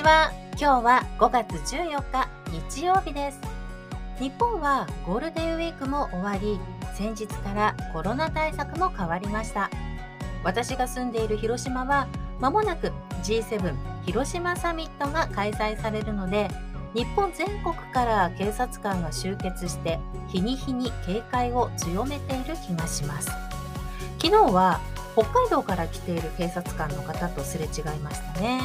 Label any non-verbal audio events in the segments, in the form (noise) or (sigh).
ちは。今日は5月14日日曜日です。日本はゴールデンウィークも終わり、先日からコロナ対策も変わりました。私が住んでいる広島は、まもなく G7 広島サミットが開催されるので、日本全国から警察官が集結して日に日に警戒を強めている気がします昨日は北海道から来ている警察官の方とすれ違いましたね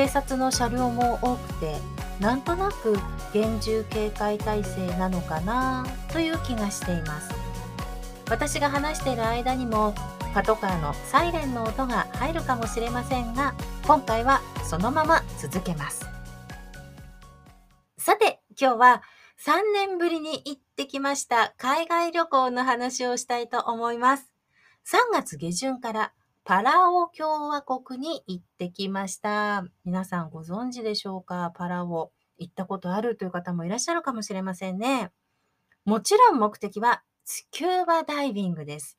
警察の車両も多くてなんとなく厳重警戒態勢なのかなという気がしています私が話している間にもパトカーのサイレンの音が入るかもしれませんが今回はそのまま続けますさて、今日は3年ぶりに行ってきました海外旅行の話をしたいと思います。3月下旬からパラオ共和国に行ってきました。皆さんご存知でしょうか？パラオ。行ったことあるという方もいらっしゃるかもしれませんね。もちろん目的はスキューバダイビングです。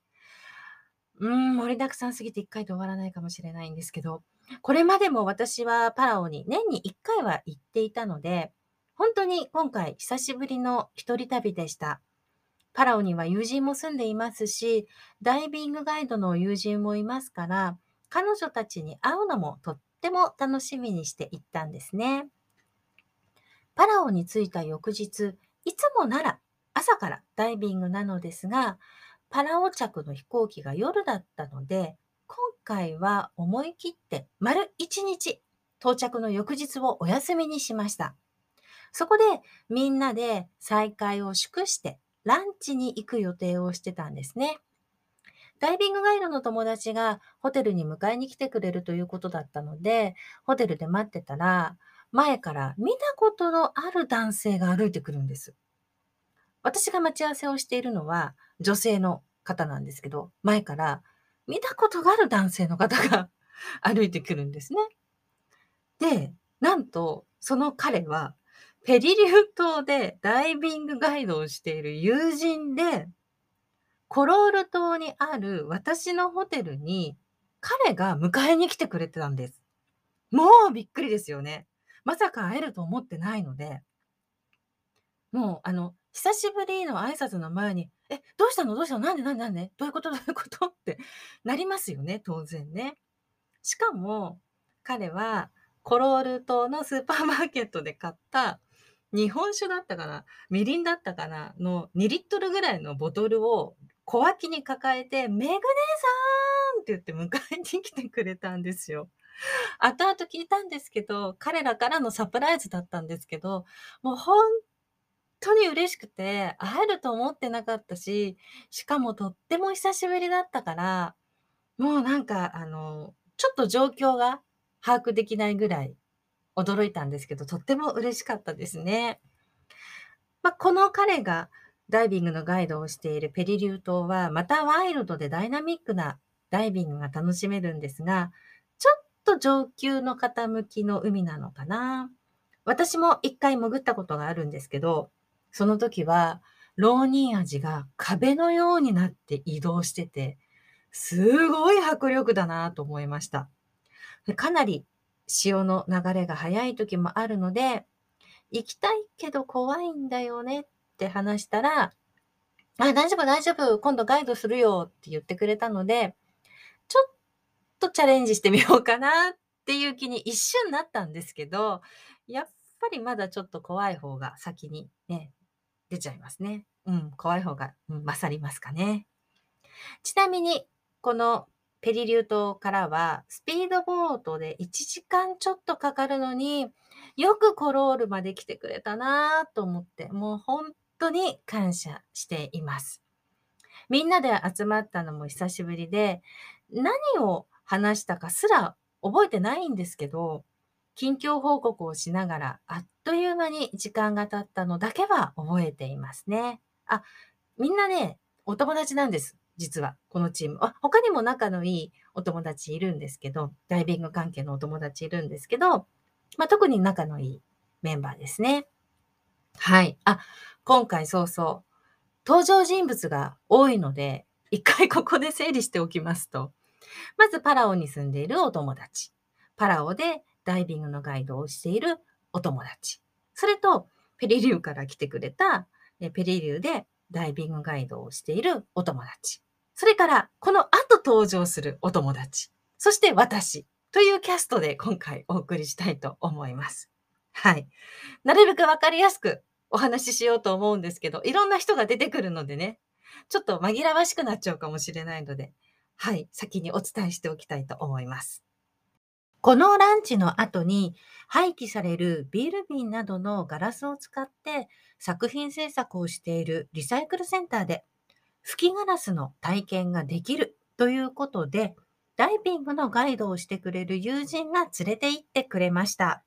うん、盛りだくさんすぎて1回で終わらないかもしれないんですけど、これまでも私はパラオに年に1回は行っていたので、本当に今回久しぶりの一人旅でした。パラオには友人も住んでいますし、ダイビングガイドの友人もいますから、彼女たちに会うのもとっても楽しみにして行ったんですね。パラオに着いた翌日、いつもなら朝からダイビングなのですが、パラオ着の飛行機が夜だったので、今回は思い切って丸1日、到着の翌日をお休みにしました。そこでみんなで再会を祝してランチに行く予定をしてたんですね。ダイビングガイドの友達がホテルに迎えに来てくれるということだったので、ホテルで待ってたら、前から見たことのある男性が歩いてくるんです。私が待ち合わせをしているのは女性の方なんですけど、前から見たことがある男性の方が (laughs) 歩いてくるんですね。で、なんと、その彼はペリリュー島でダイビングガイドをしている友人で、コロール島にある私のホテルに彼が迎えに来てくれてたんです。もうびっくりですよね。まさか会えると思ってないので、もうあの、久しぶりの挨拶の前に、え、どうしたの？どうしたの？なんで？なんで？なんで？どういうこと？どういうこと？ってなりますよね、当然ね。しかも、彼はコロール島のスーパーマーケットで買った日本酒だったかな？みりんだったかな？の2リットルぐらいのボトルを小脇に抱えて、めぐねさん！って言って迎えに来てくれたんですよ。後々聞いたんですけど、彼らからのサプライズだったんですけど、もう本当に嬉しくて、会えると思ってなかったし、しかもとっても久しぶりだったから、もうなんか、あの、ちょっと状況が把握できないぐらい驚いたんですけど、とっても嬉しかったですね。まあ、この彼がダイビングのガイドをしているペリリュー島は、またワイルドでダイナミックなダイビングが楽しめるんですが、ちょっと上級の傾きの海なのかな。私も一回潜ったことがあるんですけど、その時は、浪人味が壁のようになって移動してて、すごい迫力だなと思いました。かなり潮の流れが速い時もあるので、行きたいけど怖いんだよねって話したら、あ、大丈夫大丈夫、今度ガイドするよって言ってくれたので、ちょっとチャレンジしてみようかなっていう気に一瞬なったんですけど、やっぱりまだちょっと怖い方が先にね、出ちゃいますね。うん、怖い方が、勝りますかね。ちなみに、このペリリュー島からはスピードボートで1時間ちょっとかかるのによくコロールまで来てくれたなと思ってもう本当に感謝しています。みんなで集まったのも久しぶりで何を話したかすら覚えてないんですけど近況報告をしながらあっという間に時間が経ったのだけは覚えていますね。あ、みんなね、お友達なんです。実は、このチーム。あ、他にも仲のいいお友達いるんですけど、ダイビング関係のお友達いるんですけど、まあ、特に仲のいいメンバーですね。はい。あ、今回そうそう。登場人物が多いので、一回 (laughs) ここで整理しておきますと、まずパラオに住んでいるお友達。パラオでダイビングのガイドをしているお友達。それと、ペリリューから来てくれた、ペリリューでダイビングガイドをしているお友達。それから、この後登場するお友達。そして私。というキャストで今回お送りしたいと思います。はい。なるべくわかりやすくお話ししようと思うんですけど、いろんな人が出てくるのでね、ちょっと紛らわしくなっちゃうかもしれないので、はい、先にお伝えしておきたいと思います。このランチの後に廃棄されるビール瓶などのガラスを使って作品制作をしているリサイクルセンターで吹きガラスの体験ができるということでダイビングのガイドをしてくれる友人が連れて行ってくれました。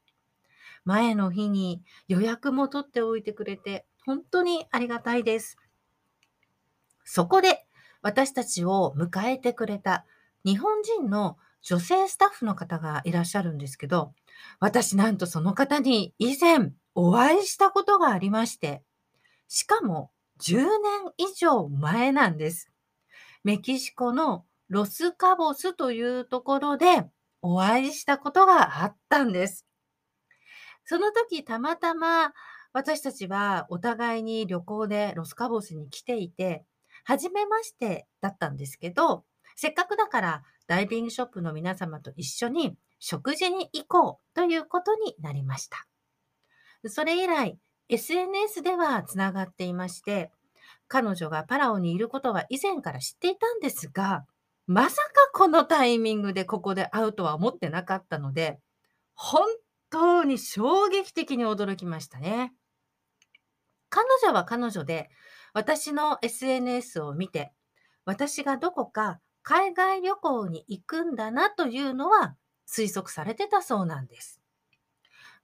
前の日に予約も取っておいてくれて本当にありがたいです。そこで私たちを迎えてくれた日本人の女性スタッフの方がいらっしゃるんですけど、私なんとその方に以前お会いしたことがありまして、しかも10年以上前なんです。メキシコのロスカボスというところでお会いしたことがあったんです。その時たまたま私たちはお互いに旅行でロスカボスに来ていて、初めましてだったんですけど、せっかくだからダイビングショップの皆様と一緒に食事に行こうということになりました。それ以来、SNS ではつながっていまして、彼女がパラオにいることは以前から知っていたんですが、まさかこのタイミングでここで会うとは思ってなかったので、本当に衝撃的に驚きましたね。彼女は彼女で、私の SNS を見て、私がどこか海外旅行に行くんだなというのは推測されてたそうなんです。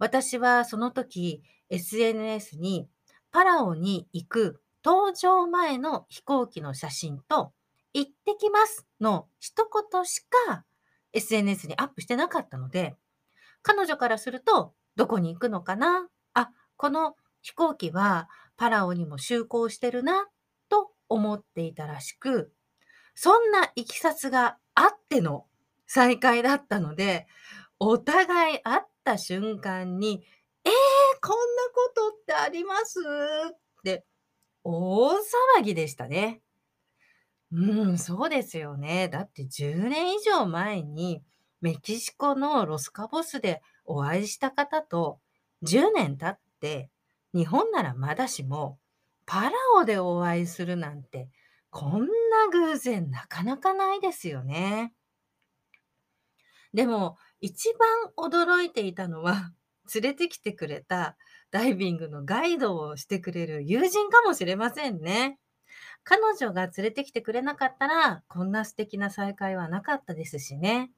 私はその時 SNS にパラオに行く搭乗前の飛行機の写真と行ってきますの一言しか SNS にアップしてなかったので、彼女からするとどこに行くのかな？あ、この飛行機はパラオにも就航してるなと思っていたらしく、そんないきさつがあっての再会だったので、お互い会った瞬間に、えー、こんなことってあります？って大騒ぎでしたね。うん、そうですよね。だって10年以上前にメキシコのロスカボスでお会いした方と10年経って日本ならまだしもパラオでお会いするなんてこんな偶然なかなかないですよね。でも、一番驚いていたのは、(laughs) 連れてきてくれたダイビングのガイドをしてくれる友人かもしれませんね。彼女が連れてきてくれなかったら、こんな素敵な再会はなかったですしね。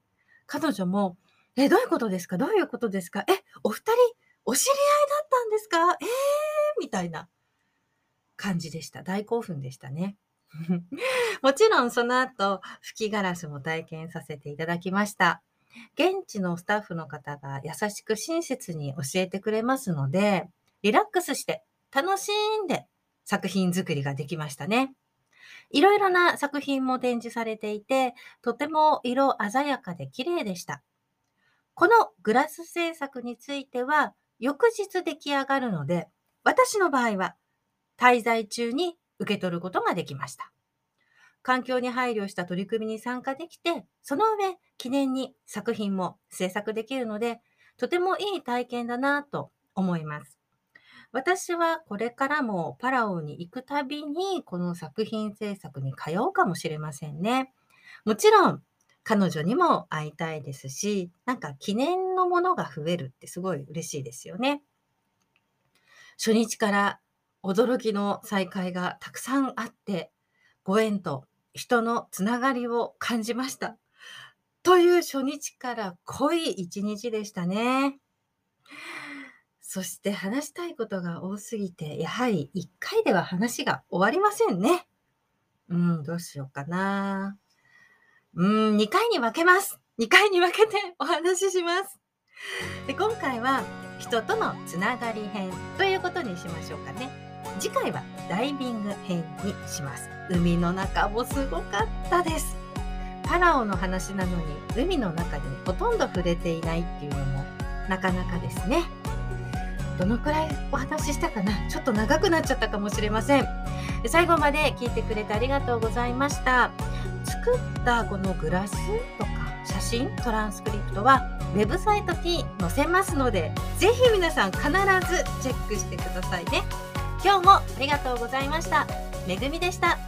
彼女も、え、どういうことですか？どういうことですか？え、お二人、お知り合いだったんですか？えー、みたいな感じでした。大興奮でしたね。(laughs) もちろんその後、吹きガラスも体験させていただきました。現地のスタッフの方が優しく親切に教えてくれますので、リラックスして楽しんで作品作りができましたね。いろいろな作品も展示されていて、とても色鮮やかで綺麗でした。このグラス制作については、翌日出来上がるので、私の場合は滞在中に受け取ることができました。環境に配慮した取り組みに参加できて、その上、記念に作品も制作できるので、とてもいい体験だなと思います。私はこれからもパラオに行くたびにこの作品制作に通うかもしれませんね。もちろん彼女にも会いたいですし、なんか記念のものが増えるってすごい嬉しいですよね。初日から驚きの再会がたくさんあって、ご縁と人のつながりを感じました。という初日から濃い一日でしたね。そして話したいことが多すぎて、やはり1回では話が終わりませんね。うん、どうしようかな。うん、2回に分けます。2回に分けてお話しします。で今回は人とのつながり編ということにしましょうかね。次回はダイビング編にします海の中もすごかったですパラオの話なのに海の中にほとんど触れていないっていうのもなかなかですね。どのくらいお話ししたかな？ちょっと長くなっちゃったかもしれません。最後まで聞いてくれてありがとうございました。作ったこのグラスとか写真、トランスクリプトはウェブサイトに載せますので、ぜひ皆さん必ずチェックしてくださいね。今日もありがとうございました。めぐみでした。